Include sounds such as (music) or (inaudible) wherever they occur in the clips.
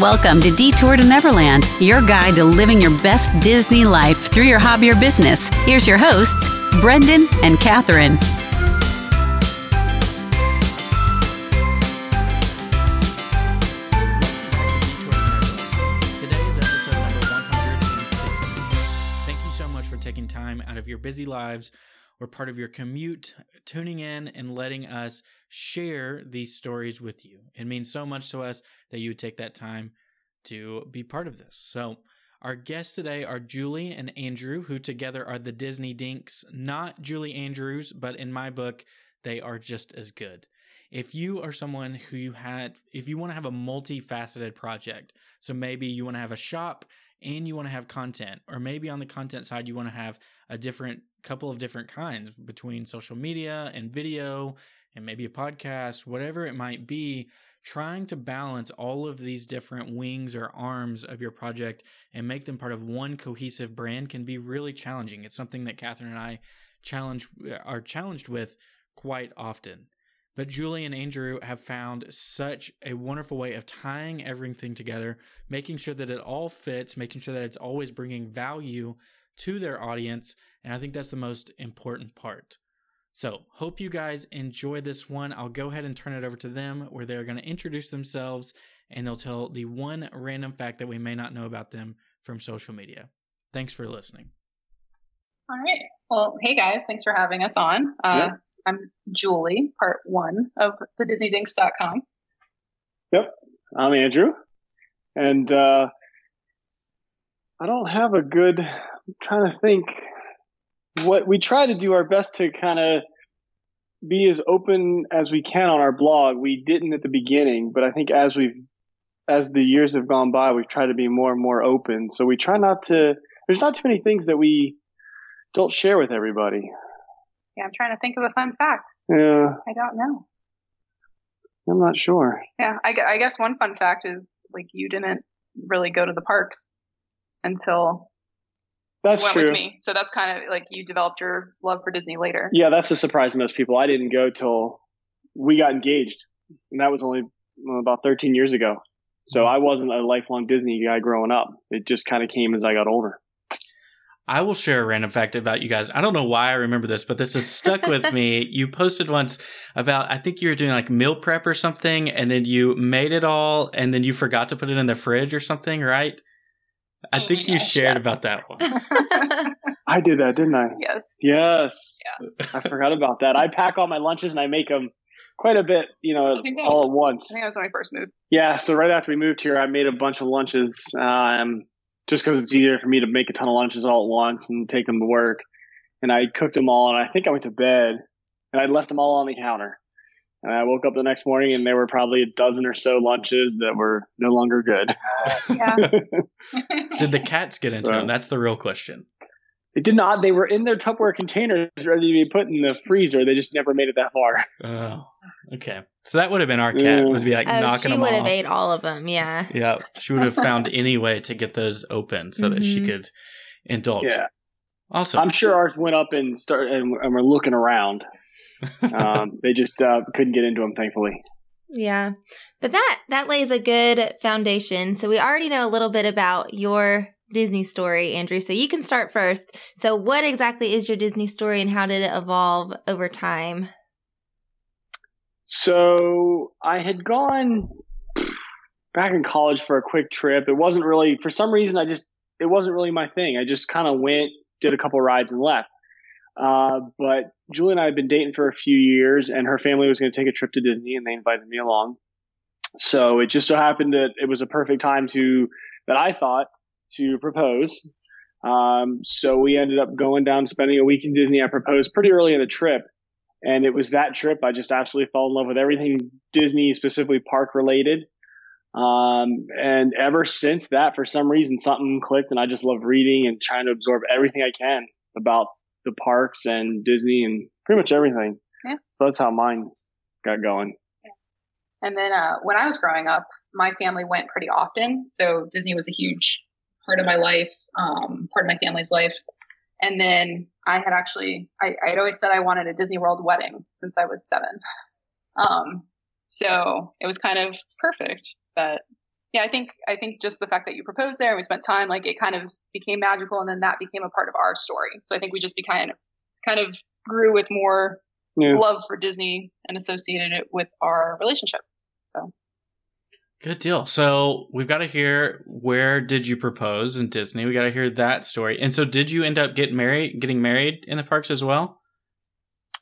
Welcome to Detour to Neverland, your guide to living your best Disney life through your hobby or business. Here's your hosts, Brendan and Catherine. Today is episode number 160. Thank you so much for taking time out of your busy lives or part of your commute, tuning in and letting us share these stories with you. It means so much to us that you would take that time to be part of this. So, our guests today are Julie and Andrew, who together are the Disney Dinks. Not Julie Andrews, but in my book, they are just as good. If you are someone who you had, if you want to have a multifaceted project, so maybe you want to have a shop and you want to have content, or maybe on the content side, you want to have a different couple of different kinds between social media and video and maybe a podcast, whatever it might be, trying to balance all of these different wings or arms of your project and make them part of one cohesive brand can be really challenging. It's something that Catherine and I challenge are challenged with quite often. But Julie and Andrew have found such a wonderful way of tying everything together, making sure that it all fits, making sure that it's always bringing value to their audience. And I think that's the most important part. So, hope you guys enjoy this one. I'll go ahead and turn it over to them where they're going to introduce themselves and they'll tell the one random fact that we may not know about them from social media. Thanks for listening. All right. Well, hey guys, thanks for having us on. Uh, Yeah. I'm Julie, part one of the DisneyDinks.com. Yep, I'm Andrew, and uh, I don't have a good. I'm trying to think. What we try to do our best to kind of be as open as we can on our blog. We didn't at the beginning, but I think as we've as the years have gone by, we've tried to be more and more open. So we try not to. There's not too many things that we don't share with everybody. Yeah, I'm trying to think of a fun fact. Yeah, I don't know. I'm not sure. Yeah, I, I guess one fun fact is like you didn't really go to the parks until That's you went true. with me. So that's kind of like you developed your love for Disney later. Yeah, that's a surprise to most people. I didn't go till we got engaged, and that was only about 13 years ago. So I wasn't a lifelong Disney guy growing up. It just kind of came as I got older. I will share a random fact about you guys. I don't know why I remember this, but this has stuck with me. (laughs) You posted once about, I think you were doing like meal prep or something, and then you made it all, and then you forgot to put it in the fridge or something, right? I Oh think you gosh, shared yeah. about that one. (laughs) (laughs) I did that, didn't I? yes. Yes. I forgot about that. I pack all my lunches and I make them quite a bit, you know, I think that all at once. I think that was when I first moved. Yeah. So right after we moved here, I made a bunch of lunches, um, just because it's easier for me to make a ton of lunches all at once and take them to work. And I cooked them all, and I think I went to bed, and I left them all on the counter. And I woke up the next morning, and there were probably a dozen or so lunches that were no longer good. (laughs) Yeah. (laughs) Did the cats get into Right. them? That's the real question. It did not. They were in their Tupperware containers, ready to be put in the freezer. They just never made it that far. Oh, okay. So that would have been our cat. Would be like Oh, knocking she would have ate all of them. Yeah. Yeah, she would have (laughs) found any way to get those open so that she Mhm. could indulge. Yeah, Awesome. I'm sure ours went up and start and, and we're looking around. Um, they just uh, couldn't get into them, thankfully. Yeah. But that that lays a good foundation. So we already know a little bit about your Disney story, Andrew. So you can start first. So what exactly is your Disney story and how did it evolve over time? So I had gone back in college for a quick trip. It wasn't really, for some reason, I just, it wasn't really my thing. I just kind of went, did a couple rides and left. Uh, but Julie and I had been dating for a few years and her family was going to take a trip to Disney and they invited me along. So it just so happened that it was a perfect time to, that I thought to propose. Um, so we ended up going down, spending a week in Disney. I proposed pretty early in the trip. And it was that trip I just absolutely fell in love with everything Disney, specifically park related. Um, and ever since that, for some reason, something clicked, and I just love reading and trying to absorb everything I can about the parks and Disney and pretty much everything. Yeah. So that's how mine got going. And then uh, when I was growing up, my family went pretty often. So Disney was a huge part of my life, um, part of my family's life. And then I had actually, I, I'd always said I wanted a Disney World wedding since I was seven. Um, so it was kind of perfect that yeah, I think I think just the fact that you proposed there and we spent time, like it kind of became magical, and then that became a part of our story. So I think we just became kind of kind of grew with more Yeah. love for Disney and associated it with our relationship. So Good deal. So we've got to hear where did you propose in Disney? We got to hear that story. And so, did you end up getting married, getting married in the parks as well?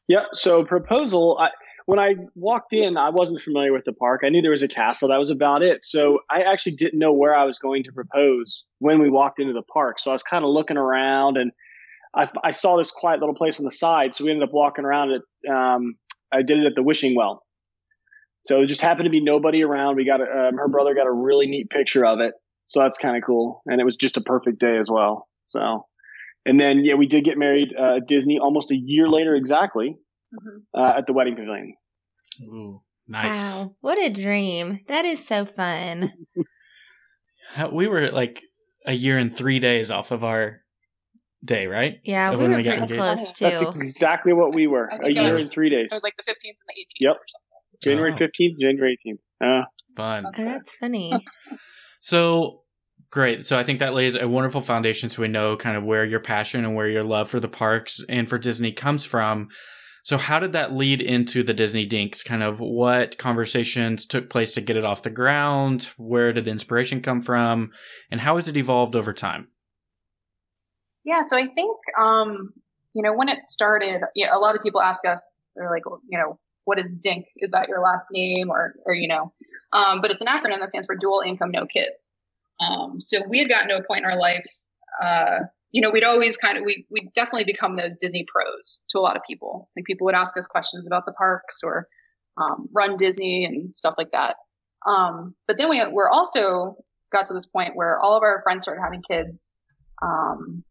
Yeah. So proposal. I, when I walked in, I wasn't familiar with the park. I knew there was a castle. That was about it. So I actually didn't know where I was going to propose when we walked into the park. So I was kind of looking around, and I, I saw this quiet little place on the side. So we ended up walking around it. Um, I did it at the wishing well. So it just happened to be nobody around. We got a, um, her brother got a really neat picture of it. So that's kind of cool. And it was just a perfect day as well. So, and then, yeah, we did get married uh, at Disney almost a year later exactly mhm. uh, at the wedding pavilion. Ooh, nice. Wow, what a dream! That is so fun. We were like a year and three days off of our day, right? Yeah, Of we were we pretty engaged. close That's exactly what we were. A year was- and three days. it was like the 15th and the 18th Yep. or something. January Oh. 15th, January 18th. Uh, Fun. That's Oh, that's funny. (laughs) So great. So I think that lays a wonderful foundation so we know kind of where your passion and where your love for the parks and for Disney comes from. So how did that lead into the Disney Dinks? Kind of what conversations took place to get it off the ground? Where did the inspiration come from? And how has it evolved over time? Yeah, so I think, um, you know, when it started, yeah, a lot of people ask us, they're like, you know, what is DINK? Is that your last name or, or, you know, um, but it's an acronym that stands for dual income, no kids. Um, so we had gotten to a point in our life, uh, you know, we'd always kind of, we, we definitely become those Disney pros to a lot of people. Like people would ask us questions about the parks or, um, run Disney and stuff like that. Um, but then we, we're also got to this point where all of our friends started having kids. Um,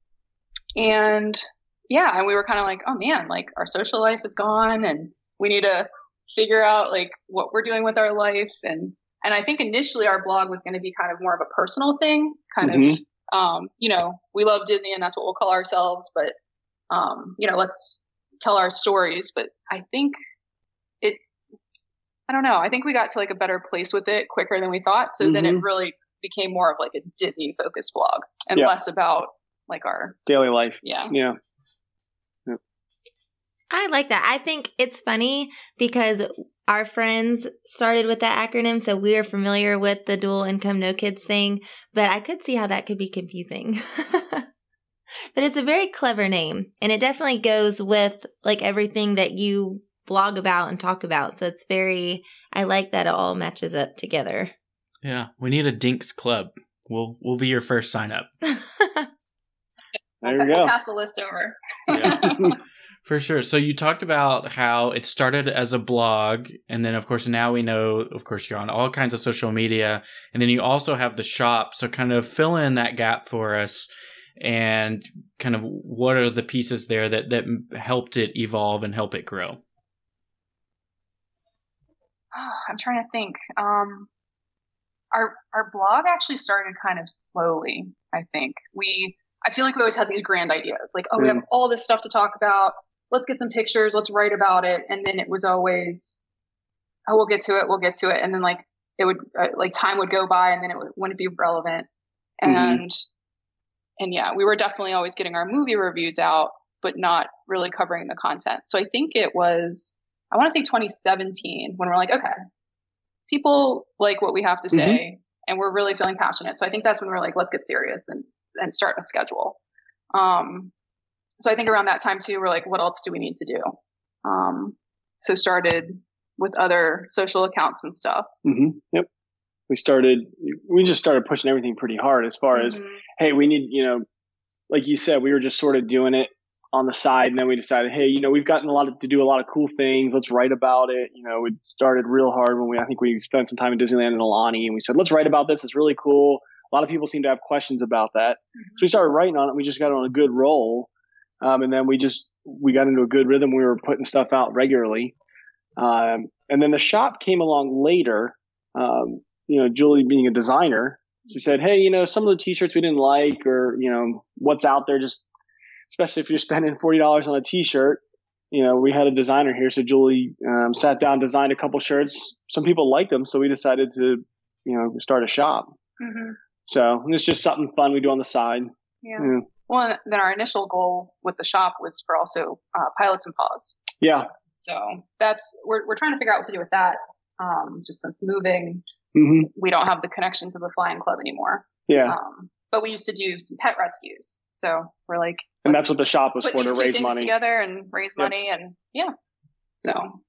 and yeah, and we were kind of like, oh man, like our social life is gone and we need to figure out like what we're doing with our life. And, and I think initially our blog was going to be kind of more of a personal thing, kind Mhm. of, um, you know, we love Disney and that's what we'll call ourselves, but, um, you know, let's tell our stories. But I think it, I don't know. I think we got to like a better place with it quicker than we thought. So then it Mhm. really became more of like a Disney focused blog and Yeah. less about like our, daily life. yeah. Yeah. I like that. I think it's funny because our friends started with that acronym, so we are familiar with the dual income no kids thing, but I could see how that could be confusing. (laughs) but it's a very clever name, and it definitely goes with like everything that you blog about and talk about. So it's very I like that it all matches up together. Yeah, we need a Dinks club. We'll we'll be your first sign up. (laughs) There you go. pass the list over. Yeah. (laughs) For sure. So you talked about how it started as a blog, and then of course now we know, of course, you're on all kinds of social media, and then you also have the shop. So kind of fill in that gap for us, and kind of what are the pieces there that that helped it evolve and help it grow. Oh, I'm trying to think. Um, our our blog actually started kind of slowly. I think we. I feel like we always had these grand ideas, like, oh, we have all this stuff to talk about. Let's get some pictures. Let's write about it. And then it was always, oh, we'll get to it. We'll get to it. And then like it would uh, like time would go by, and then it would, wouldn't be relevant. Mhm. And and yeah, we were definitely always getting our movie reviews out, but not really covering the content. So I think it was I want to say 2017 when we're like, okay, people like what we have to say and we're really feeling passionate. So I think that's when we're like, let's get serious and, and start a schedule. Um, so I think around that time too, we're like, what else do we need to do? Um, so started with other social accounts and stuff. hmm Yep. We started, we just started pushing everything pretty hard as far as, Mhm. hey, we need, you know, like you said, we were just sort of doing it on the side. And then we decided, hey, you know, we've gotten a lot of, to do a lot of cool things. Let's write about it. You know, it started real hard when we, I think we spent some time in Disneyland and Aulani and we said, let's write about this. It's really cool. A lot of people seem to have questions about that. So we started writing on it. We just got on a good roll. Um, and then we just, we got into a good rhythm. We were putting stuff out regularly. Um, and then the shop came along later. Um, you know, Julie being a designer, she said, Hey, you know, some of the t-shirts we didn't like or, you know, what's out there, just especially if you're spending $40 on a t-shirt, you know, we had a designer here. So Julie, um, sat down, designed a couple shirts. Some people liked them. So we decided to, you know, start a shop. hmm So it's just something fun we do on the side. Yeah. Yeah. Well, then our initial goal with the shop was for also uh, pilots and paws. Yeah. So that's we're we're trying to figure out what to do with that. Um, just since moving, hmm we don't have the connection to the flying club anymore. Yeah. Um, but we used to do some pet rescues. So we're like and that's what the shop was for to raise money. together and raise Yep. money and yeah. So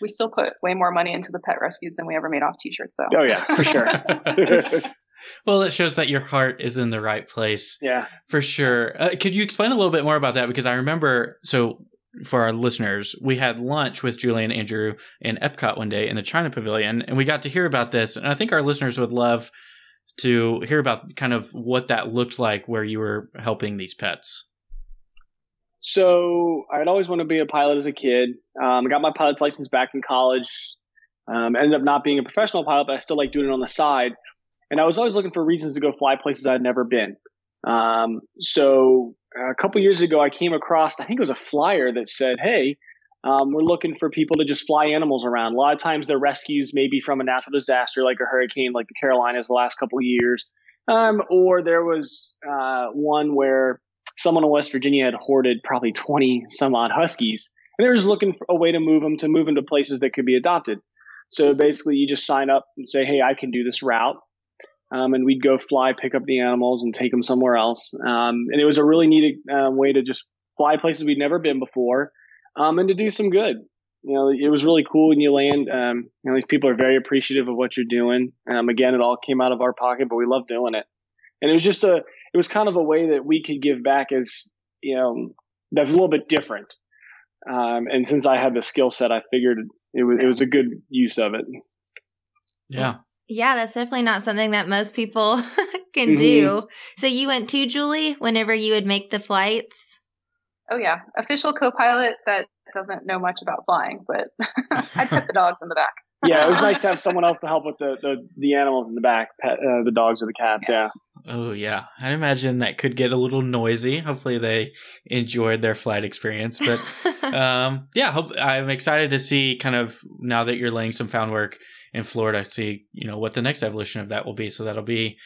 we still put way more money into the pet rescues than we ever made off t-shirts though. Oh yeah, for sure. (laughs) (laughs) well, it shows that your heart is in the right place yeah. for sure. Uh, could you explain a little bit more about that? Because I remember, so for our listeners, we had lunch with Julie and Andrew in Epcot one day in the China Pavilion, and we got to hear about this. And I think our listeners would love to hear about kind of what that looked like where you were helping these pets. So I'd always wanted to be a pilot as a kid. Um, I got my pilot's license back in college. Um, ended up not being a professional pilot, but I still like doing it on the side. And I was always looking for reasons to go fly places I'd never been. Um, so a couple years ago, I came across, I think it was a flyer that said, Hey, um, we're looking for people to just fly animals around. A lot of times they're rescues, maybe from a natural disaster like a hurricane, like the Carolinas the last couple of years. Um, or there was uh, one where someone in West Virginia had hoarded probably 20 some odd huskies. And they were just looking for a way to move them to move them into places that could be adopted. So basically, you just sign up and say, hey, I can do this route. Um, and we'd go fly, pick up the animals, and take them somewhere else. Um, and it was a really neat uh, way to just fly places we'd never been before um, and to do some good. You know, it was really cool when you land. Um, you know, these people are very appreciative of what you're doing. Um, again, it all came out of our pocket, but we love doing it. And it was just a, it was kind of a way that we could give back as, you know, that's a little bit different. And since I had the skill set, I figured it was, it was a good use of it. Yeah. Yeah, that's definitely not something that most people (laughs) can Mhm. do. So you went to Julie whenever you would make the flights. Oh yeah, official co-pilot that doesn't know much about flying, but (laughs) I'd pet the dogs in the back. Yeah, it was nice to have (laughs) someone else to help with the, the, the animals in the back, pet, uh, the dogs or the cats. Yeah. Oh yeah, I imagine that could get a little noisy. Hopefully, they enjoyed their flight experience. But um, yeah, hope, I'm excited to see kind of now that you're laying some found work in Florida, see you know what the next evolution of that will be. So that'll be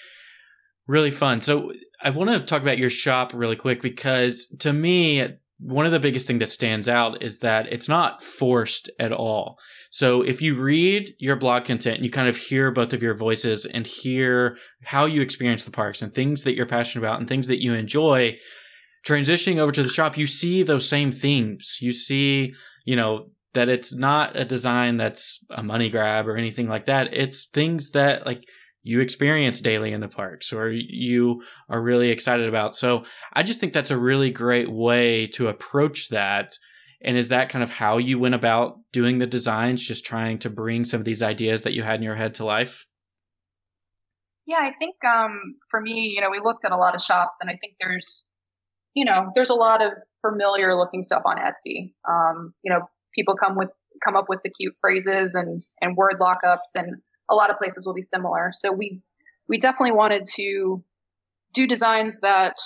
really fun. So I want to talk about your shop really quick because to me, one of the biggest thing that stands out is that it's not forced at all. So if you read your blog content, and you kind of hear both of your voices and hear how you experience the parks and things that you're passionate about and things that you enjoy. Transitioning over to the shop, you see those same themes. You see, you know, that it's not a design that's a money grab or anything like that. It's things that like you experience daily in the parks or you are really excited about. So I just think that's a really great way to approach that. And is that kind of how you went about doing the designs, just trying to bring some of these ideas that you had in your head to life? Yeah, I think um, for me, you know, we looked at a lot of shops, and I think there's, you know, there's a lot of familiar looking stuff on Etsy. Um, you know, people come with come up with the cute phrases and and word lockups, and a lot of places will be similar. So we we definitely wanted to do designs that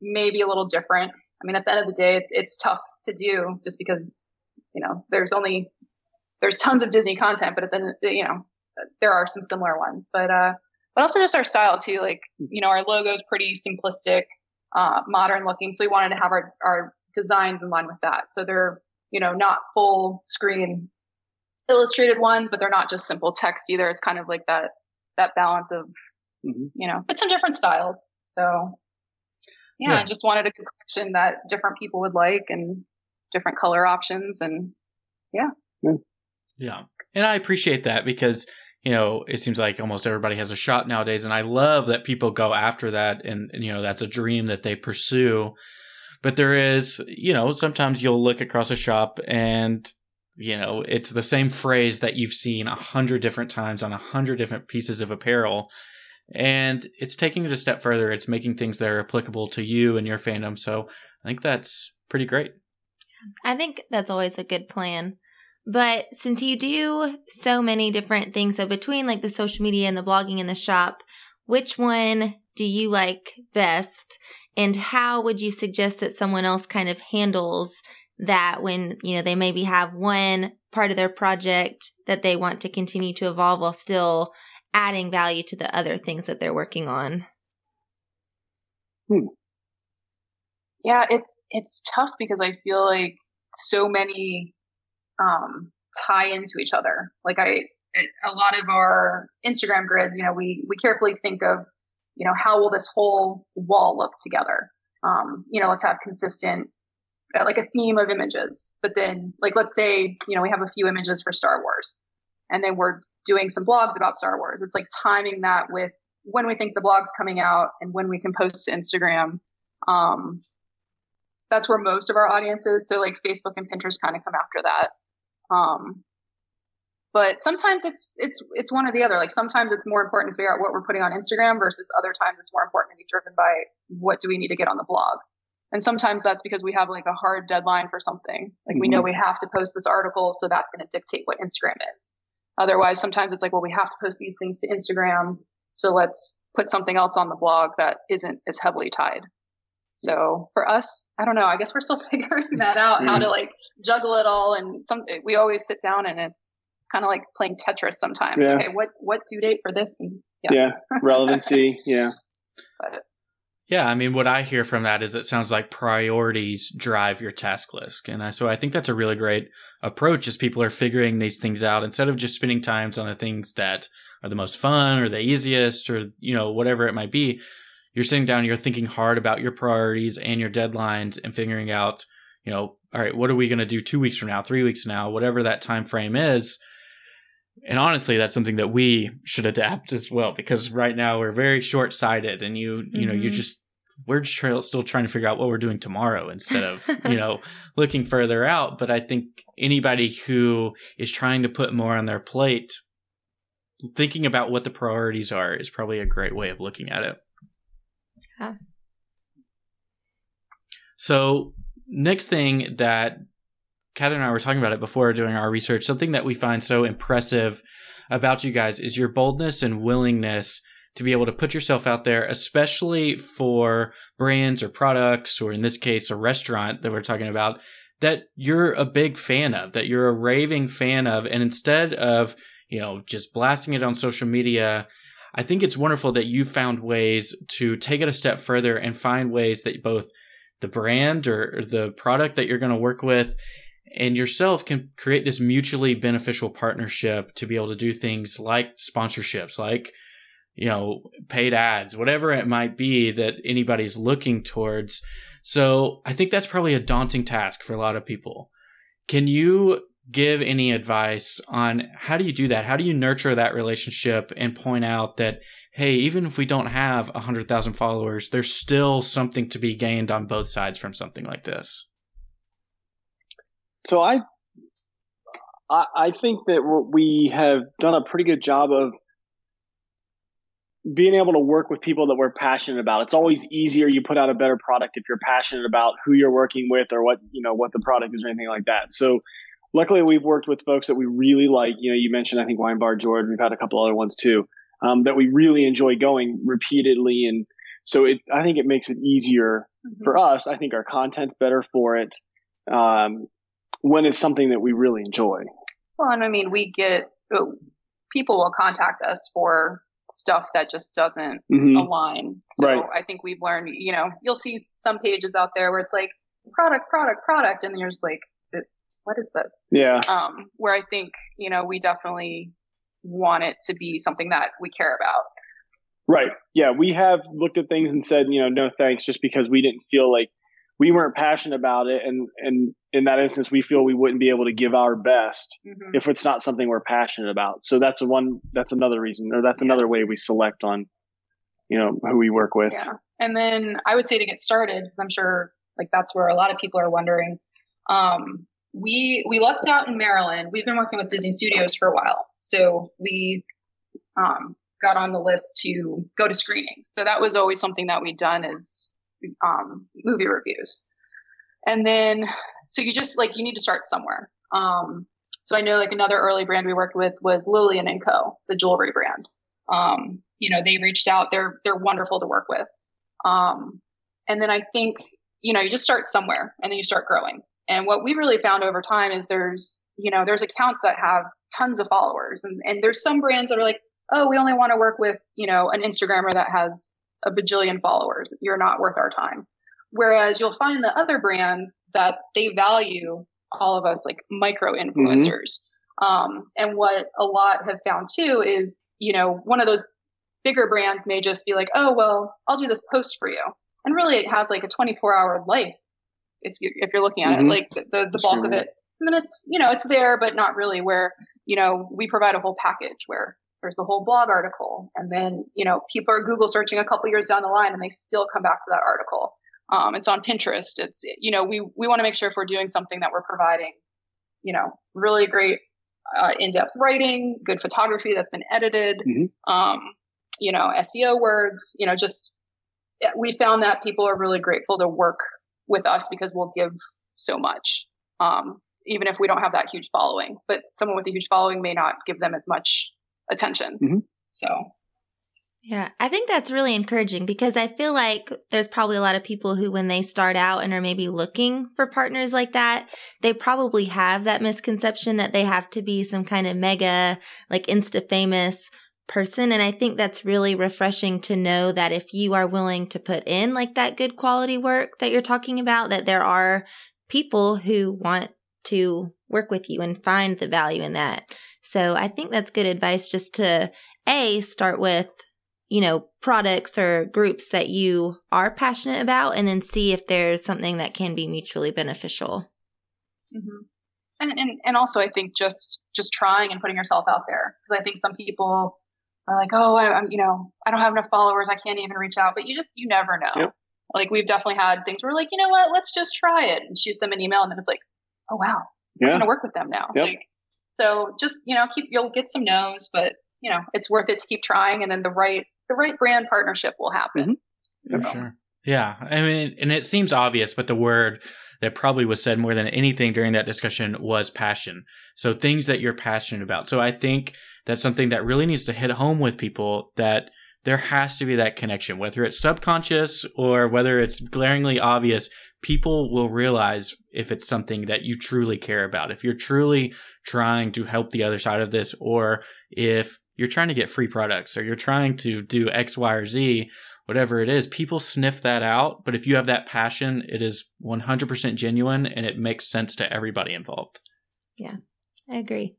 may be a little different. I mean, at the end of the day, it, it's tough to do just because you know there's only there's tons of Disney content, but then you know there are some similar ones, but uh but also just our style too. Like, you know, our logo is pretty simplistic, uh, modern looking. So we wanted to have our, our designs in line with that. So they're, you know, not full screen illustrated ones, but they're not just simple text either. It's kind of like that, that balance of, Mhm. you know, but some different styles. So yeah, Yeah. I just wanted a collection that different people would like and different color options. And Yeah. Yeah. And I appreciate that because, you know, it seems like almost everybody has a shop nowadays. And I love that people go after that. And, and, you know, that's a dream that they pursue. But there is, you know, sometimes you'll look across a shop and, you know, it's the same phrase that you've seen a hundred different times on a hundred different pieces of apparel. And it's taking it a step further. It's making things that are applicable to you and your fandom. So I think that's pretty great. I think that's always a good plan. But since you do so many different things, so between like the social media and the blogging and the shop, which one do you like best? And how would you suggest that someone else kind of handles that when, you know, they maybe have one part of their project that they want to continue to evolve while still adding value to the other things that they're working on? Hmm. Yeah, it's it's tough because I feel like so many um, tie into each other. Like I, a lot of our Instagram grid, you know, we we carefully think of, you know, how will this whole wall look together? Um, you know, let's have consistent, uh, like a theme of images. But then, like, let's say, you know, we have a few images for Star Wars, and then we're doing some blogs about Star Wars. It's like timing that with when we think the blog's coming out and when we can post to Instagram. Um, that's where most of our audience is. So like Facebook and Pinterest kind of come after that. Um, but sometimes it's it's it's one or the other. Like sometimes it's more important to figure out what we're putting on Instagram versus other times it's more important to be driven by what do we need to get on the blog. And sometimes that's because we have like a hard deadline for something. Like mm-hmm. we know mm-hmm. we have to post this article, so that's going to dictate what Instagram is. Otherwise, sometimes it's like, well, we have to post these things to Instagram, so let's put something else on the blog that isn't as heavily tied. So for us, I don't know. I guess we're still (laughs) figuring that out, mm-hmm. how to like juggle it all. And some we always sit down and it's kind of like playing Tetris sometimes. Yeah. Okay, what what due date for this? And, yeah, yeah. (laughs) relevancy. yeah. But, yeah, I mean, what I hear from that is it sounds like priorities drive your task list, and I, so I think that's a really great approach. As people are figuring these things out, instead of just spending times on the things that are the most fun or the easiest, or you know whatever it might be, you're sitting down, you're thinking hard about your priorities and your deadlines, and figuring out, you know, all right, what are we going to do two weeks from now, three weeks from now, whatever that time frame is. And honestly, that's something that we should adapt as well because right now we're very short sighted, and you, you mm-hmm. know, you just we're just still trying to figure out what we're doing tomorrow instead of (laughs) you know looking further out. But i think anybody who is trying to put more on their plate thinking about what the priorities are is probably a great way of looking at it. Yeah. So next thing that Catherine and I were talking about it before doing our research, something that we find so impressive about you guys is your boldness and willingness to be able to put yourself out there, especially for brands or products, or in this case, a restaurant that we're talking about, that you're a big fan of, that you're a raving fan of. And instead of, you know, just blasting it on social media, I think it's wonderful that you found ways to take it a step further and find ways that both the brand or the product that you're going to work with and yourself can create this mutually beneficial partnership to be able to do things like sponsorships, like you know, paid ads, whatever it might be that anybody's looking towards. So I think that's probably a daunting task for a lot of people. Can you give any advice on how do you do that? How do you nurture that relationship and point out that, hey, even if we don't have 100,000 followers, there's still something to be gained on both sides from something like this? So I, I think that we have done a pretty good job of being able to work with people that we're passionate about. It's always easier. You put out a better product if you're passionate about who you're working with or what, you know, what the product is or anything like that. So luckily we've worked with folks that we really like. You know, you mentioned, I think Wine Bar George. We've had a couple other ones too, um, that we really enjoy going repeatedly. And so it, I think it makes it easier mm-hmm. for us. I think our content's better for it. Um, when it's something that we really enjoy. Well, and I mean, we get, people will contact us for stuff that just doesn't mm-hmm. align. So right. I think we've learned, you know, you'll see some pages out there where it's like product, product, product, and there's like, what is this? Yeah. Um, where I think, you know, we definitely want it to be something that we care about. Right. Yeah. We have looked at things and said, you know, no thanks, just because we didn't feel like we weren't passionate about it. And and in that instance we feel we wouldn't be able to give our best mm-hmm. if it's not something we're passionate about. So that's a one that's another reason or that's another way we select on you know who we work with. Yeah. And then i would say to get started because i'm sure like that's where a lot of people are wondering um we we left out in maryland. We've been working with disney studios for a while. So we um got on the list to go to screenings. So that was always something that we'd done is um, movie reviews. And then, so you just like, you need to start somewhere. Um, so I know like another early brand we worked with was Lillian and Co, the jewelry brand. Um, you know, they reached out. They're, they're wonderful to work with. Um, and then I think, you know, you just start somewhere and then you start growing. And what we really found over time is there's, you know, there's accounts that have tons of followers and, and there's some brands that are like, oh, we only want to work with, you know, an Instagrammer that has a bajillion followers. You're not worth our time. Whereas you'll find the other brands that they value all of us like micro influencers. Mm-hmm. Um, and what a lot have found too is, you know, one of those bigger brands may just be like, oh, well, I'll do this post for you. And really it has like a 24 hour life if you if you're looking at mm-hmm. it, like the, the, the bulk of it. And then it's, you know, it's there, but not really where, you know, we provide a whole package where there's the whole blog article. And then, you know, people are Google searching a couple years down the line and they still come back to that article. Um, it's on Pinterest. It's, you know, we, we want to make sure if we're doing something that we're providing, you know, really great, uh, in-depth writing, good photography that's been edited, mm-hmm. um, you know, SEO words, you know, just, we found that people are really grateful to work with us because we'll give so much. Um, even if we don't have that huge following, but someone with a huge following may not give them as much attention. Mm-hmm. So, yeah, I think that's really encouraging because I feel like there's probably a lot of people who, when they start out and are maybe looking for partners like that, they probably have that misconception that they have to be some kind of mega, like insta famous person. And I think that's really refreshing to know that if you are willing to put in like that good quality work that you're talking about, that there are people who want to work with you and find the value in that. So I think that's good advice just to A, start with, you know, products or groups that you are passionate about and then see if there's something that can be mutually beneficial. Mm-hmm. And, and, and also I think just, just trying and putting yourself out there. Cause I think some people are like, oh, I, am you know, I don't have enough followers. I can't even reach out, but you just, you never know. Yep. Like we've definitely had things where we're like, you know what, let's just try it and shoot them an email. And then it's like, oh, wow, yeah. I'm going to work with them now. Yep. Like, so just, you know, keep, you'll get some no's, but you know, it's worth it to keep trying. And then the right, the right brand partnership will happen. Mm-hmm. So. Sure. Yeah. I mean, and it seems obvious, but the word that probably was said more than anything during that discussion was passion. So things that you're passionate about. So I think that's something that really needs to hit home with people that there has to be that connection, whether it's subconscious or whether it's glaringly obvious people will realize if it's something that you truly care about. If you're truly trying to help the other side of this, or if you're trying to get free products, or you're trying to do X, Y, or Z, whatever it is, people sniff that out. But if you have that passion, it is 100% genuine and it makes sense to everybody involved. Yeah, I agree.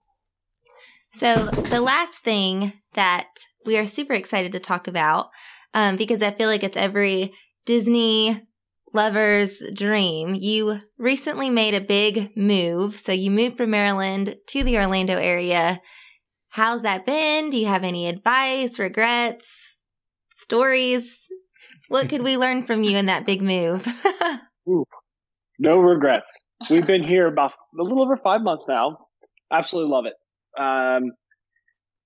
So, the last thing that we are super excited to talk about, um, because I feel like it's every Disney lover's dream. You recently made a big move. So you moved from Maryland to the Orlando area. How's that been? Do you have any advice, regrets, stories? What could we (laughs) learn from you in that big move? (laughs) Ooh, no regrets. We've been here about a little over five months now. Absolutely love it. Um,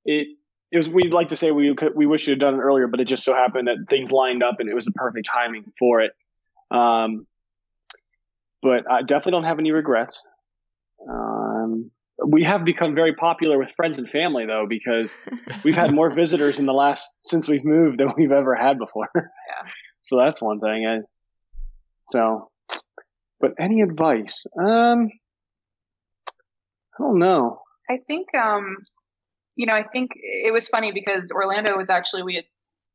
it it was we'd like to say we could, we wish we had done it earlier, but it just so happened that things lined up and it was the perfect timing for it. Um, but I definitely don't have any regrets. Um, we have become very popular with friends and family though, because (laughs) we've had more visitors in the last, since we've moved than we've ever had before. (laughs) Yeah. so that's one thing. I, so, but any advice? Um, I don't know. I think, um, you know, I think it was funny because Orlando was actually, we had,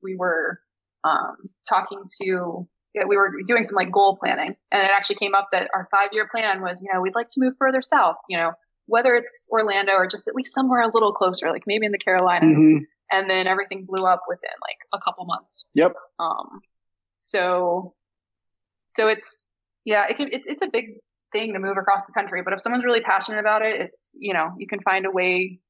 we were, um, talking to we were doing some like goal planning and it actually came up that our five year plan was, you know, we'd like to move further south, you know, whether it's Orlando or just at least somewhere a little closer, like maybe in the Carolinas. Mm-hmm. And then everything blew up within like a couple months. Yep. Um, so, so it's, yeah, it can, it, it's a big thing to move across the country, but if someone's really passionate about it, it's, you know, you can find a way,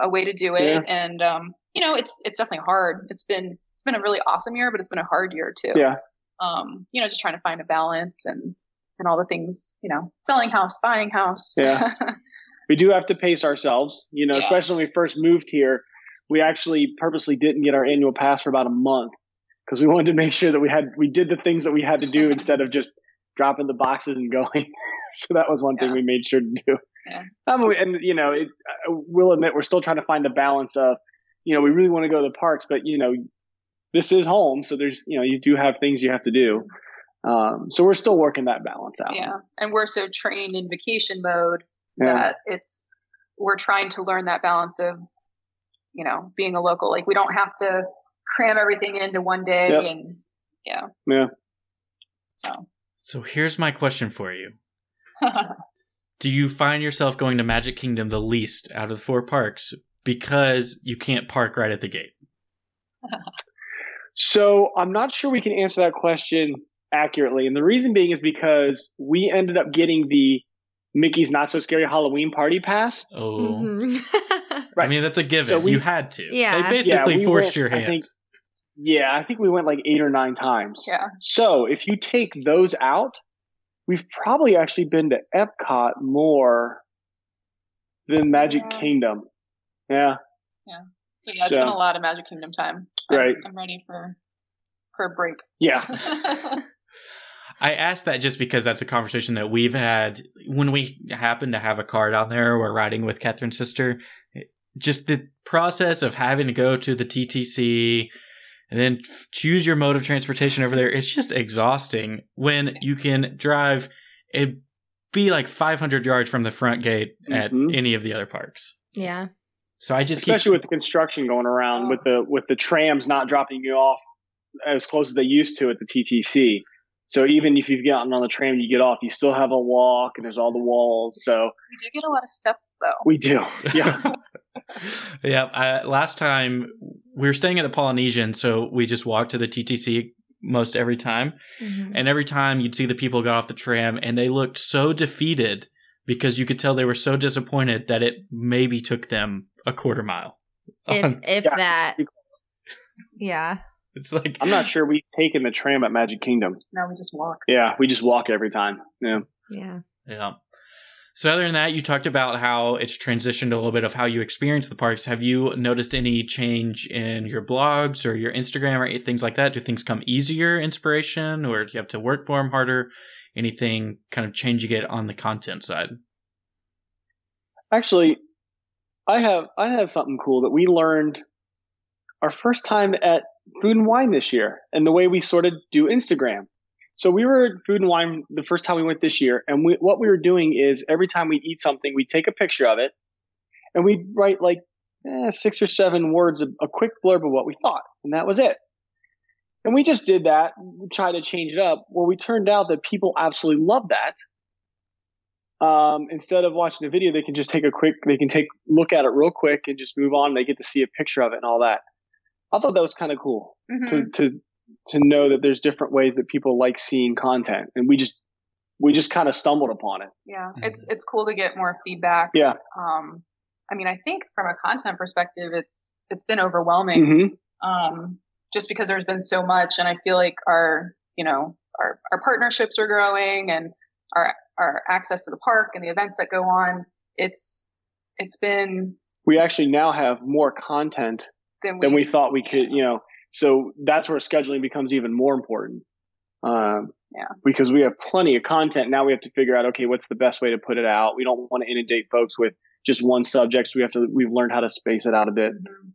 a way to do it. Yeah. And, um, you know, it's, it's definitely hard. It's been, it's been a really awesome year, but it's been a hard year too. Yeah um, you know, just trying to find a balance and, and all the things, you know, selling house, buying house. Yeah. (laughs) we do have to pace ourselves, you know, yeah. especially when we first moved here. We actually purposely didn't get our annual pass for about a month because we wanted to make sure that we had, we did the things that we had to do (laughs) instead of just dropping the boxes and going. (laughs) so that was one thing we made sure to do. Yeah. Um, and you know, it, we'll admit we're still trying to find the balance of, you know, we really want to go to the parks, but you know, this is home, so there's you know you do have things you have to do. Um, so we're still working that balance out. Yeah, and we're so trained in vacation mode yeah. that it's we're trying to learn that balance of you know, being a local. Like we don't have to cram everything into one day Yep. and yeah. Yeah. So here's my question for you. (laughs) Do you find yourself going to Magic Kingdom the least out of the four parks because you can't park right at the gate? (laughs) So I'm not sure we can answer that question accurately. And the reason being is because we ended up getting the Mickey's Not So Scary Halloween Party Pass. Oh, Mhm. (laughs) I mean that's a given. So we- you had to. Yeah. they basically we forced went- your I hand. think- yeah, I think we went like eight or nine times. yeah. So if you take those out, we've probably actually been to Epcot more than Magic Yeah. Kingdom. Yeah. So yeah, it's So- been a lot of Magic Kingdom time. I'm, Right. I'm ready for for a break. Yeah. (laughs) I asked that just because that's a conversation that we've had when we happen to have a car down there. We're riding with Catherine's sister. Just the process of having to go to the TTC and then choose your mode of transportation over there. It's just exhausting when you can drive and be like 500 yards from the front gate at Mhm. any of the other parks. yeah. So I just Especially keep, with the construction going around, with the with the trams not dropping you off as close as they used to at the TTC. So even if you've gotten on the tram, and you get off, you still have a walk, and there's all the walls. So we do get a lot of steps though. we do, (laughs) yeah, (laughs) yeah. I, last time we were staying at the Polynesian, so we just walked to the TTC most every time. Mhm. And every time you'd see the people get off the tram and they looked so defeated because you could tell they were so disappointed that it maybe took them a quarter mile. If Um, (laughs) if Yeah. that. (laughs) Yeah. it's like I'm not sure we've taken the tram at Magic Kingdom. Now we just walk. Yeah, we just walk every time. Yeah. Yeah. Yeah. So other than that, you talked about how it's transitioned a little bit of how you experience the parks. Have you noticed any change in your blogs or your Instagram or things like that? Do things come easier, inspiration, or do you have to work for them harder? Anything kind of changing it on the content side? Actually, I have I have something cool that we learned our first time at Food and Wine this year, and the way we sort of do Instagram. So we were at Food and Wine the first time we went this year, and we, what we were doing is every time we eat something, we take a picture of it, and we write like eh, six or seven words, a, a quick blurb of what we thought, and that was it. And we just did that, tried to change it up. Well, we turned out that people absolutely love that um, instead of watching the video, they can just take a quick, they can take look at it real quick and just move on. They get to see a picture of it and all that. I thought that was kind of cool Mhm. to to to know that there's different ways that people like seeing content, and we just we just kind of stumbled upon it. Yeah, Mhm. it's it's cool to get more feedback. Yeah. Um, I mean, I think from a content perspective, it's it's been overwhelming. hmm Um, just because there's been so much, and I feel like our you know our our partnerships are growing, and our our access to the park and the events that go on. It's it's been We actually now have more content than we, than we thought we could. You know, so that's where scheduling becomes even more important. Um, Yeah. Because we have plenty of content. Now we have to figure out, okay, what's the best way to put it out? We don't want to inundate folks with just one subject. So we have to, we've learned how to space it out a bit. Mhm.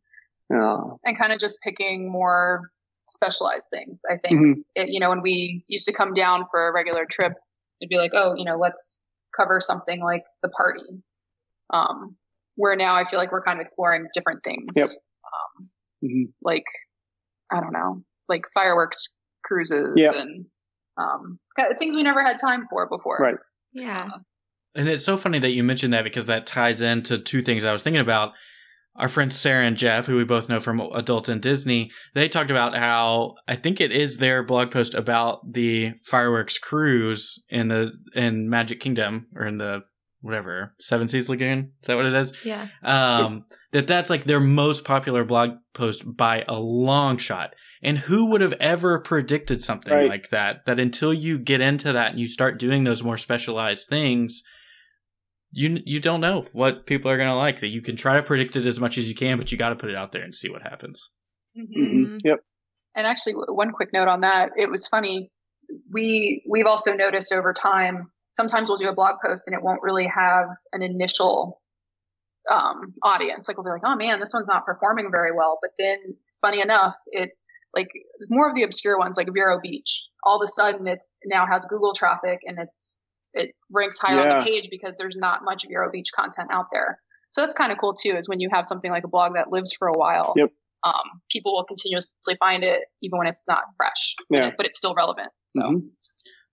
Uh, and kind of just picking more specialized things. I think mhm. it, you know, when we used to come down for a regular trip, it'd be like, oh, you know, let's cover something like the party. Um, where now I feel like we're kind of exploring different things. Yep. Um, Mhm. like, I don't know, like fireworks cruises Yep. and, um, things we never had time for before. Right. Yeah. And it's so funny that you mentioned that because that ties into two things I was thinking about. Our friends Sarah and Jeff, who we both know from Adult and Disney, they talked about how I think it is their blog post about the fireworks cruise in the in Magic Kingdom or in the whatever Seven Seas Lagoon. Is that what it is? Yeah. um, that that's like their most popular blog post by a long shot. And who would have ever predicted something Right. like that? That until you get into that and you start doing those more specialized things, you you don't know what people are going to like. That you can try to predict it as much as you can, but you got to put it out there and see what happens. Mhm. Mhm. Yep. And actually, one quick note on that. It was funny. We we've also noticed over time. Sometimes we'll do a blog post and it won't really have an initial um, audience. Like we'll be like, "Oh man, this one's not performing very well." But then, funny enough, it like more of the obscure ones, like Vero Beach. All of a sudden, it's now has Google traffic and it's it ranks higher on the page because there's not much Vero Beach content out there. So that's kind of cool too, is when you have something like a blog that lives for a while. Yep. Um, people will continuously find it even when it's not fresh, Yeah. but it's still relevant. So Mhm.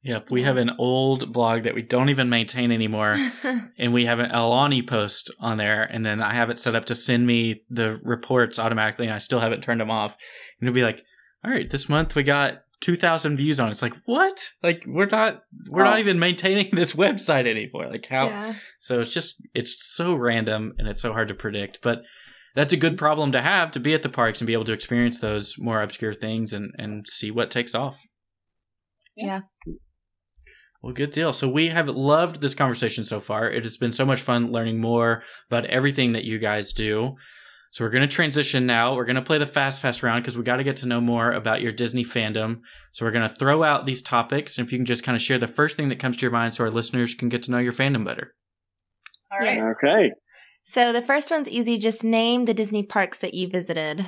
Yep, we have an old blog that we don't even maintain anymore, (laughs) and we have an Aulani post on there, and then I have it set up to send me the reports automatically, and I still haven't turned them off. And it'll be like, all right, this month we got two thousand views on. it. It's like what? Like we're not we're Oh. not even maintaining this (laughs) website anymore. Like how? yeah. So it's just it's so random and it's so hard to predict, but. That's a good problem to have to be at the parks and be able to experience those more obscure things and, and see what takes off. Yeah. Well, good deal. So we have loved this conversation so far. It has been so much fun learning more about everything that you guys do. So we're going to transition now. We're going to play the fast pass round because we got to get to know more about your Disney fandom. So we're going to throw out these topics. And if you can just kind of share the first thing that comes to your mind so our listeners can get to know your fandom better. all right. Yes. Okay. So the first one's easy. Just name the Disney parks that you visited.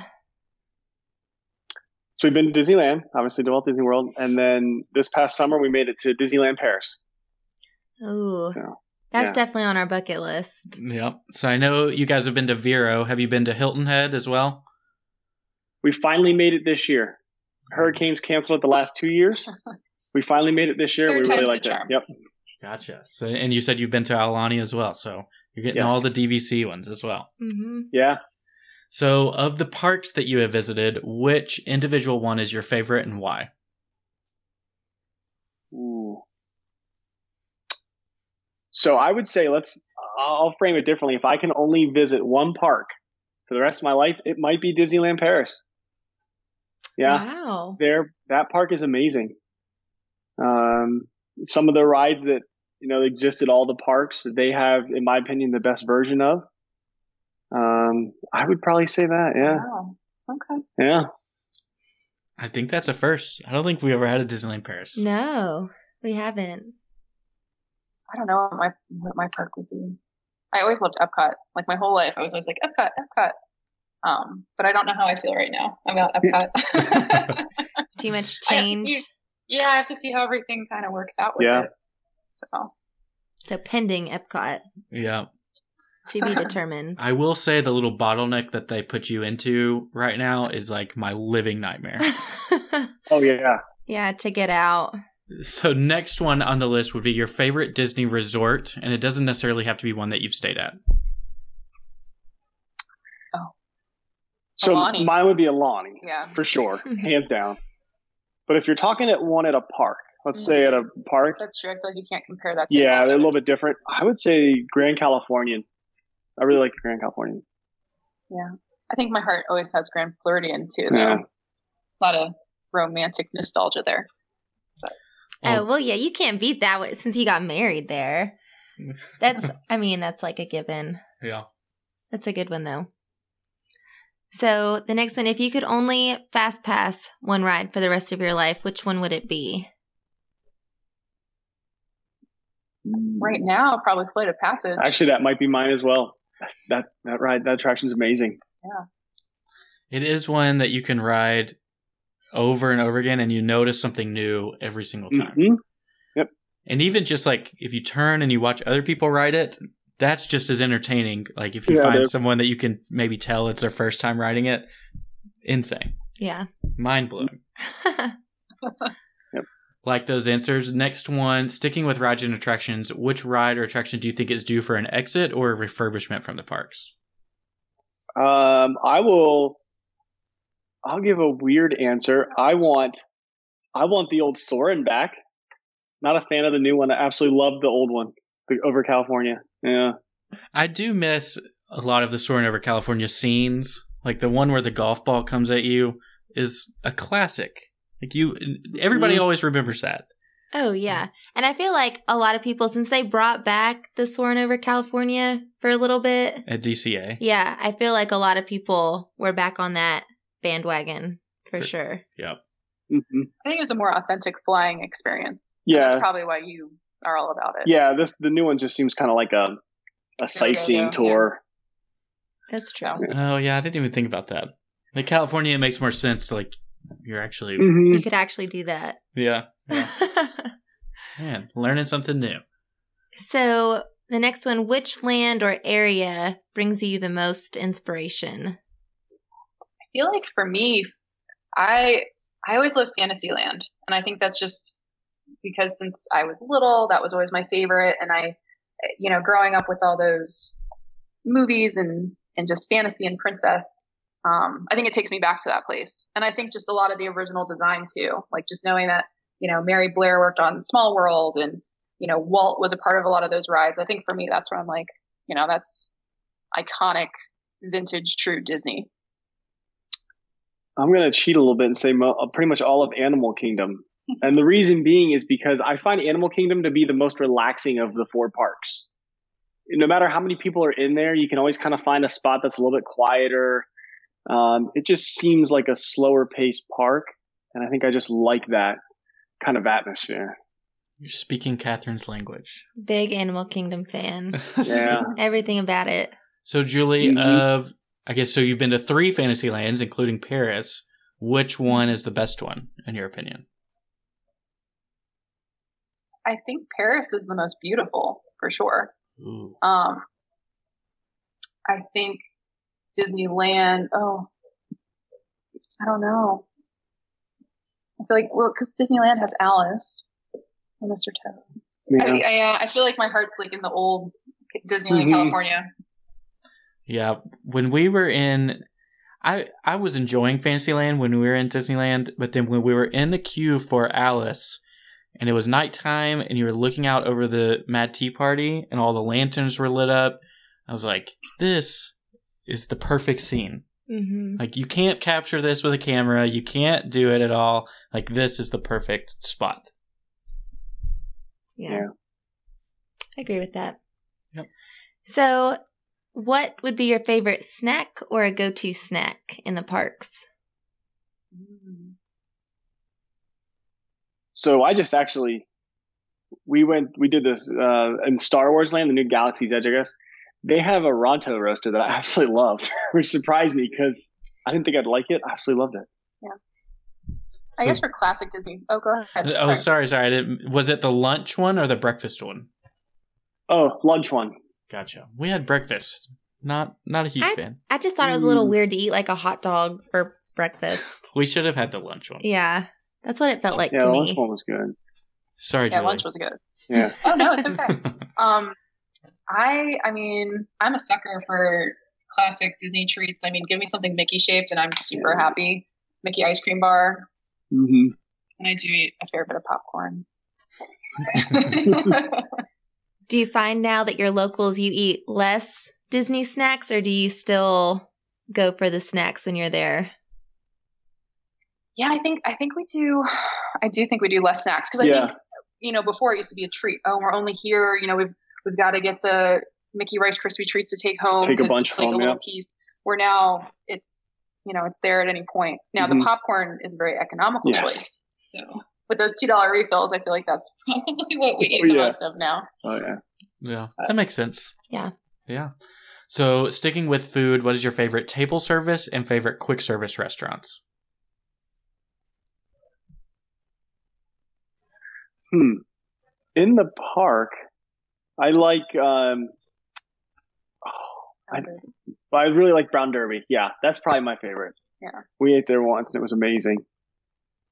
So we've been to Disneyland, obviously to Walt Disney World, and then this past summer we made it to Disneyland Paris. Ooh, So, that's yeah. definitely on our bucket list. Yep. So I know you guys have been to Vero. Have you been to Hilton Head as well? We finally made it this year. Hurricanes canceled it the last two years. (laughs) We finally made it this year. Third we really time's the liked it. Yep. Gotcha. So and you said you've been to Aulani as well. So you're getting Yes. all the DVC ones as well. hmm Yeah. So, of the parks that you have visited, which individual one is your favorite and why? Ooh. So I would say let's. I'll frame it differently. If I can only visit one park for the rest of my life, it might be Disneyland Paris. Yeah. Wow. there that park is amazing um some of the rides that you know exist at all the parks they have in my opinion the best version of um i would probably say that yeah Wow. Okay. yeah I think that's a first. I don't think we ever had a Disneyland Paris. No, we haven't. I don't know what my what my park would be. I always loved Epcot. Like my whole life, I was always like Epcot, Epcot. Um, but I don't know how I feel right now about Epcot. (laughs) Too much I change. see- yeah, I have to see how everything kind of works out with Yeah. it. So So pending Epcot Yeah. to be (laughs) determined. I will say the little bottleneck that they put you into right now is like my living nightmare. (laughs) oh yeah yeah, to get out. So, next one on the list would be your favorite Disney resort, and it doesn't necessarily have to be one that you've stayed at. Oh. So Aulani. mine would be Aulani yeah, for sure (laughs) hands down but if you're talking at one at a park let's say at a park that's true. I feel like you can't compare that. to yeah they're a little bit different i would say grand californian i really like grand californian Yeah, I think my heart always has Grand Floridian too. Though. Yeah. A lot of romantic nostalgia there. Oh, oh well, yeah, you can't beat that way since you got married there. (laughs) That's, I mean, that's like a given. Yeah. That's a good one though. So the next one, if you could only fast pass one ride for the rest of your life, which one would it be? Right now, probably Flight of Passage. actually that might be mine as well that that ride that attraction's amazing Yeah. It is one that you can ride over and over again, and you notice something new every single time. Mhm. And even just like if you turn and you watch other people ride it, that's just as entertaining. Like if you Yeah, find someone that you can maybe tell it's their first time riding it, insane, Yeah. mind blowing. (laughs) Yep. Like those answers. Next one, sticking with rides and attractions, which ride or attraction do you think is due for an exit or a refurbishment from the parks? Um, I will. I'll give a weird answer. I want, I want the old Soarin' back. Not a fan of the new one. I absolutely love the old one, the over California. Yeah, I do miss a lot of the Soarin' over California scenes. Like the one where the golf ball comes at you is a classic. Like you, everybody Mhm. always remembers that. oh yeah. And I feel like a lot of people, since they brought back the Soarin' over California for a little bit, at DCA. yeah, I feel like a lot of people were back on that bandwagon for For- sure. Yep. hmm I think it was a more authentic flying experience. And Yeah. that's probably why you are all about it. yeah. This the new one just seems kind of like a a sightseeing yeah. tour. That's true. Oh yeah, I didn't even think about that. Like California, it makes more sense. Like you're actually, hmm You could actually do that. yeah, (laughs) yeah. man, learning something new. so, The next one, which land or area brings you the most inspiration? Feel like for me, I I always love Fantasyland, and I think that's just because since I was little, that was always my favorite, and I, you know, growing up with all those movies and and just fantasy and princess, um, I think it takes me back to that place, and I think just a lot of the original design too, like just knowing that you know Mary Blair worked on Small World and you know, Walt was a part of a lot of those rides. I think for me, that's where I'm like, you know, that's iconic, vintage, true Disney. I'm going to cheat a little bit and say mo- uh, pretty much all of Animal Kingdom. and the reason being is because I find Animal Kingdom to be the most relaxing of the four parks. No matter how many people are in there, you can always kind of find a spot that's a little bit quieter. Um, it just seems like a slower paced park. And I think I just like that kind of atmosphere. You're speaking Catherine's language. Big Animal Kingdom fan. (laughs) Yeah. Everything about it. So, Julie, Mhm. of I guess so. You've been to three fantasy lands, including Paris. Which one is the best one, in your opinion? I think Paris is the most beautiful for sure. Ooh. Um, I think Disneyland. Oh, I don't know. I feel like well, because Disneyland has Alice and Mr. Toad. Yeah. I, I, uh, I feel like my heart's like in the old Disneyland, Mhm. California. Yeah, when we were in, I I was enjoying Fantasyland when we were in Disneyland, but then when we were in the queue for Alice, and it was nighttime, and you were looking out over the Mad Tea Party, and all the lanterns were lit up, I was like, this is the perfect scene. Mm-hmm. Like you can't capture this with a camera, you can't do it at all. Like this is the perfect spot. Yeah. Yeah. I agree with that. Yep. So, what would be your favorite snack or a go to snack in the parks? So I just actually, we went, we did this uh, in Star Wars Land, the new Galaxy's Edge, I guess. They have a Ronto roaster that I (laughs) absolutely loved, which surprised me because I didn't think I'd like it. I absolutely loved it. Yeah. I So- guess for classic Disney. Oh, go ahead. Oh, sorry, sorry. I didn't, was it the lunch one or the breakfast one? Oh, lunch one. Gotcha. We had breakfast. Not not a huge I- fan. I just thought it was a little Mm. weird to eat like a hot dog for breakfast. (laughs) We should have had the lunch one. Yeah. That's what it felt like Yeah, to the me. lunch one was good. Sorry, Yeah, Julie. lunch was good. Yeah. (laughs) Oh no, it's okay. (laughs) Um, I I mean, I'm a sucker for classic Disney treats. I mean, give me something Mickey shaped, and I'm super Yeah. happy. Mickey ice cream bar, hmm and I do eat a fair bit of popcorn. Do you find now that your locals you eat less Disney snacks or do you still go for the snacks when you're there? yeah, I think I think we do. I do think we do less snacks because I Yeah. think you know before it used to be a treat. Oh, we're only here. You know, we've we've got to get the Mickey Rice Krispie treats to take home. Take a 'cause (laughs) bunch it's like home, a little yeah. piece. Where now it's you know it's there at any point. Now Mhm. the popcorn is a very economical Yes. choice. So with those two dollar refills, I feel like that's (laughs) probably what we eat the yeah. most of now. Oh, yeah. yeah, that makes sense. Yeah. Yeah. So, sticking with food, what is your favorite table service and favorite quick service restaurants? Hmm. In the park, I like, um, oh, I, I really like Brown Derby. Yeah, that's probably my favorite. Yeah. We ate there once and it was amazing.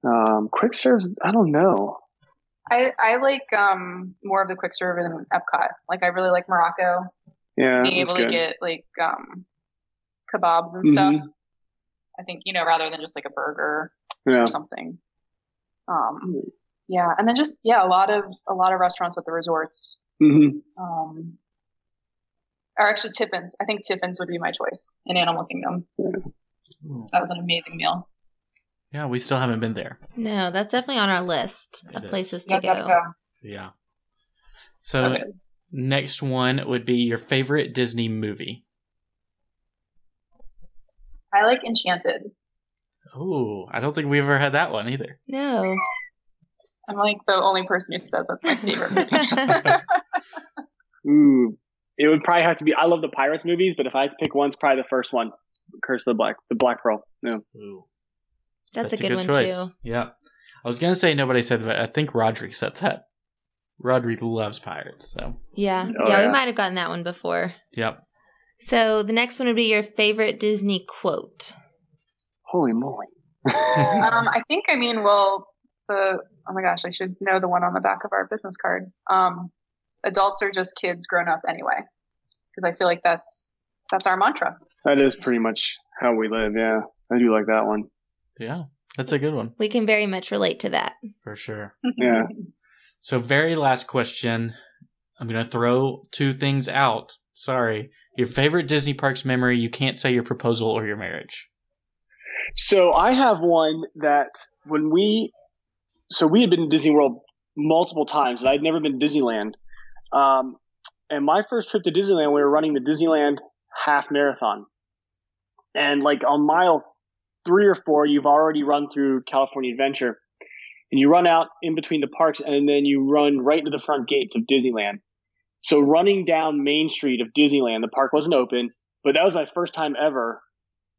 Um, quick serves, I don't know. I, I like um more of the quick serve in Epcot. Like I really like Morocco, Yeah. being able to get like um kebabs and stuff. Mhm. I think you know rather than just like a burger Yeah. or something. Um, yeah, and then just yeah, a lot of a lot of restaurants at the resorts. hmm Um, or actually Tiffins. I think Tiffins would be my choice in Animal Kingdom. Ooh. That was an amazing meal. Yeah, we still haven't been there. No, that's definitely on our list It of is. places to Yeah, go. go. Yeah. So, Okay. next one would be your favorite Disney movie. I like Enchanted. Oh, I don't think we've ever had that one either. No. I'm like the only person who says that's my favorite movie. (laughs) Ooh. It would probably have to be, I love the Pirates movies, but if I had to pick one, it's probably the first one. Curse of the Black, the Black Pearl. Yeah. Ooh, That's, a good, one too. Yeah. I was gonna say nobody said that. I think Roderick said that. Rodri loves pirates. So, Yeah. Oh, yeah, yeah. we might have gotten that one before. yep. So the next one would be your favorite Disney quote. Holy moly. (laughs) Um, I think, I mean, well, the, oh my gosh, I should know the one on the back of our business card. Um, adults are just kids grown up anyway. Because I feel like that's, that's our mantra. that is pretty much how we live. Yeah. I do like that one. Yeah, that's a good one We can very much relate to that. for sure. (laughs) Yeah. So, very last question. I'm going to throw two things out. Sorry. Your favorite Disney parks memory, you can't say your proposal or your marriage. So I have one that when we, so we had been to Disney World multiple times, and I'd never been to Disneyland. Um, and my first trip to Disneyland, we were running the Disneyland half marathon. And like on mile three or four, you've already run through California Adventure. And you run out in between the parks, and then you run right to the front gates of Disneyland. So running down Main Street of Disneyland, the park wasn't open, but that was my first time ever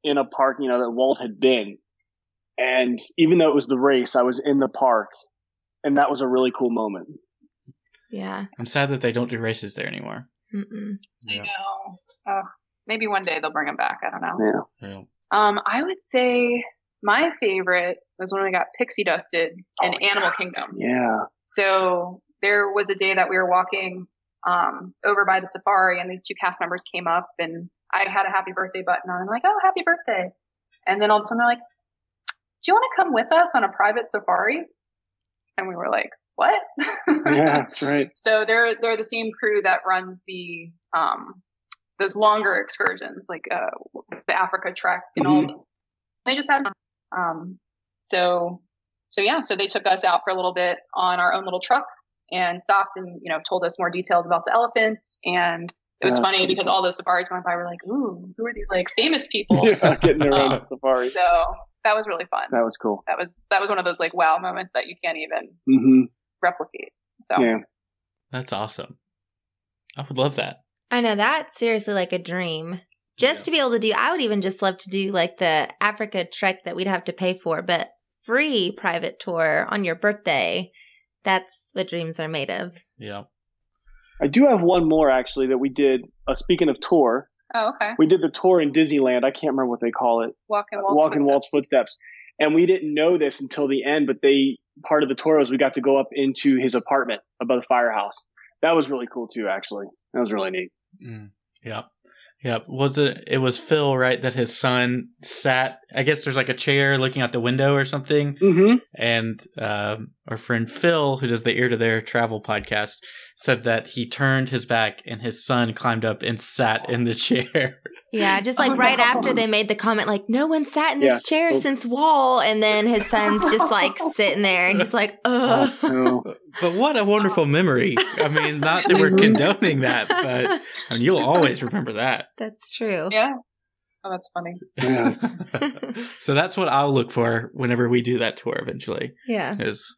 in a park, you know, that Walt had been. And even though it was the race, I was in the park, and that was a really cool moment. Yeah. I'm sad that they don't do races there anymore. Mm-mm. I know. Oh, maybe one day they'll bring them back. I don't know. Yeah. Yeah. Um, I would say my favorite was when we got pixie dusted in Oh, Animal yeah. Kingdom. Yeah. So there was a day that we were walking um, over by the safari, and these two cast members came up, and I had a happy birthday button on. I'm like, oh, happy birthday! And then all of a sudden they're like, do you want to come with us on a private safari? And we were like, what? Yeah, (laughs) that's right. So they're they're the same crew that runs the um those longer excursions, like uh the Africa Trek and all. They just had um so so yeah, so they took us out for a little bit on our own little truck and stopped and you know told us more details about the elephants and it was That's funny pretty because cool. all the safaris going by were like, ooh, who are these like famous people? (laughs) Yeah, getting around Um, safari. So that was really fun. That was cool. That was that was one of those like wow moments that you can't even hmm replicate. So Yeah. That's awesome. I would love that. I know that's seriously like a dream. Just Yeah. to be able to do, I would even just love to do like the Africa trek that we'd have to pay for, but free private tour on your birthday. That's what dreams are made of. Yeah. I do have one more actually that we did. Uh, speaking of tour, oh okay. we did the tour in Disneyland. I can't remember what they call it. Walk in Walt's Walk in footsteps. Walt's footsteps. And we didn't know this until the end, but they part of the tour was we got to go up into his apartment above the firehouse. That was really cool too, actually. That was really neat. Mm. Yep. Yep. Was it? It was Phil, right? That his son sat. I guess there's like a chair looking out the window or something, Mm-hmm. and um, our friend Phil, who does the Ear to There travel podcast, said that he turned his back and his son climbed up and sat in the chair. Yeah, just like Oh, right no. after they made the comment, like, no one sat in this chair Oops. since Walt. And then his son's just like sitting there and he's like, (laughs) oh, ugh. Oh, but what a wonderful oh. memory! I mean, (laughs) not that we're condoning that, but I mean, you'll always (laughs) remember that. That's true. Yeah. Oh, that's funny. yeah. so that's what I'll look for whenever we do that tour eventually. Yeah, Is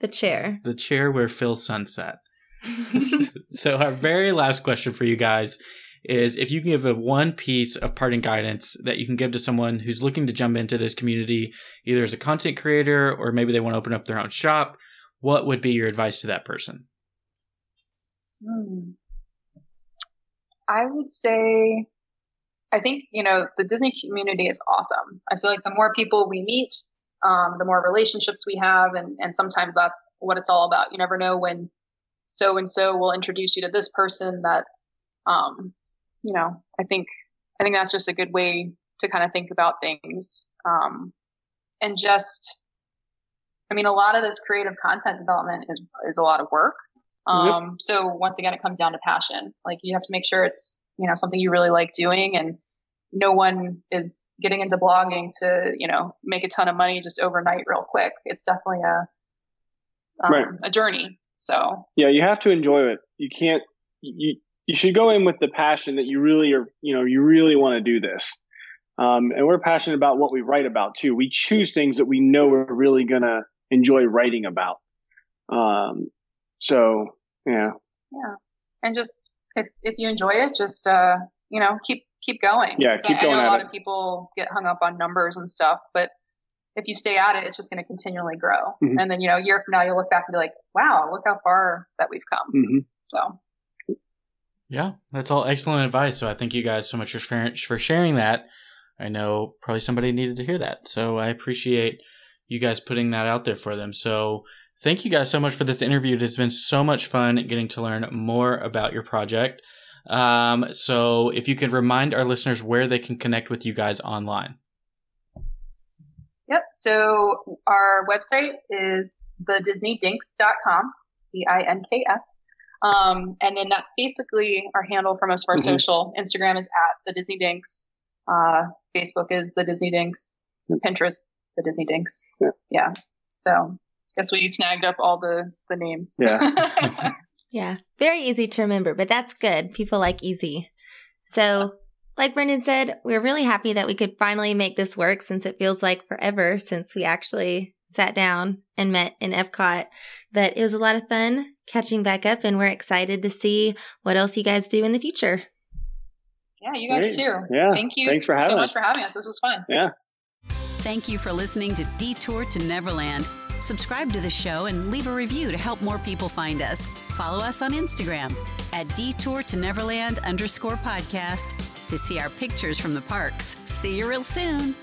the chair. the chair where Phil's son sat. (laughs) so our very last question for you guys is if you can give a one piece of parting guidance that you can give to someone who's looking to jump into this community either as a content creator or maybe they want to open up their own shop what would be your advice to that person Hmm. I would say, I think, you know, the Disney community is awesome. I feel like the more people we meet, um, the more relationships we have. And, and sometimes that's what it's all about. You never know when so and so will introduce you to this person that, um, you know, I think, I think that's just a good way to kind of think about things. Um, and just, I mean, a lot of this creative content development is, is a lot of work. Um, so once again, it comes down to passion. Like you have to make sure it's, you know, something you really like doing and no one is getting into blogging to, you know, make a ton of money just overnight real quick. It's definitely a, um, Right. a journey. So yeah, you have to enjoy it. You can't. You you should go in with the passion that you really are. You know, you really want to do this. Um, and we're passionate about what we write about too. We choose things that we know we're really gonna enjoy writing about. Um, so yeah, yeah. And just, if, if you enjoy it, just, uh, you know, keep, keep going. Yeah, keep I going know at a lot it. of people get hung up on numbers and stuff, but if you stay at it, it's just going to continually grow. Mhm. And then, you know, a year from now, you'll look back and be like, wow, look how far that we've come. hmm So, Yeah, that's all excellent advice. So I thank you guys so much for sharing, for sharing that. I know probably somebody needed to hear that. So I appreciate you guys putting that out there for them. So thank you guys so much for this interview. It's been so much fun getting to learn more about your project. Um, so if you could remind our listeners where they can connect with you guys online. Yep. So our website is thedisneydinks.com, D-I-N-K-S. Um, and then that's basically our handle for most of our Mhm. social. Instagram is at the Disney Dinks. Uh, Facebook is the Disney Dinks. Pinterest, the Disney Dinks. Yeah. Yeah. So guess we snagged up all the, the names. Yeah. (laughs) Yeah. Very easy to remember, but that's good. People like easy. So, like Brendan said, we're really happy that we could finally make this work since it feels like forever since we actually sat down and met in Epcot. But it was a lot of fun catching back up, and we're excited to see what else you guys do in the future. yeah, you guys Great. too. Yeah. Thank you Thanks for having so us. much for having us. This was fun. Yeah. Thank you for listening to Detour to Neverland. Subscribe to the show and leave a review to help more people find us. Follow us on Instagram at Detour to Neverland underscore podcast to see our pictures from the parks. See you real soon.